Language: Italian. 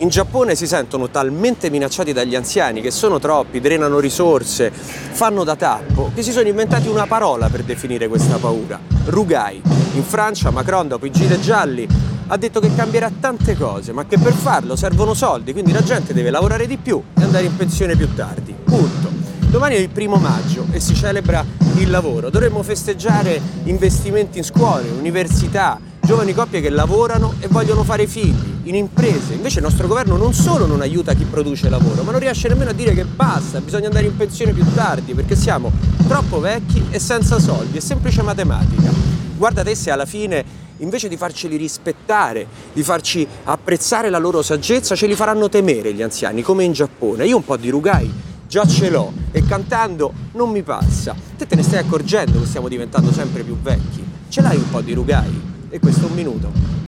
In Giappone si sentono talmente minacciati dagli anziani che sono troppi, drenano risorse, fanno da tappo, che si sono inventati una parola per definire questa paura, rugai. In Francia Macron dopo i gilet gialli ha detto che cambierà tante cose, ma che per farlo servono soldi, quindi la gente deve lavorare di più e andare in pensione più tardi. Punto. Domani è il primo maggio e si celebra il lavoro. Dovremmo festeggiare investimenti in scuole, università, giovani coppie che lavorano e vogliono fare figli in imprese. Invece il nostro governo non solo non aiuta chi produce lavoro, ma non riesce nemmeno a dire che basta, bisogna andare in pensione più tardi perché siamo troppo vecchi e senza soldi, è semplice matematica. Guarda te se alla fine invece di farceli rispettare, di farci apprezzare la loro saggezza, ce li faranno temere gli anziani, come in Giappone. Io un po' di rugai già ce l'ho e cantando non mi passa. Te te ne stai accorgendo che stiamo diventando sempre più vecchi? Ce l'hai un po' di rugai? E questo è un minuto.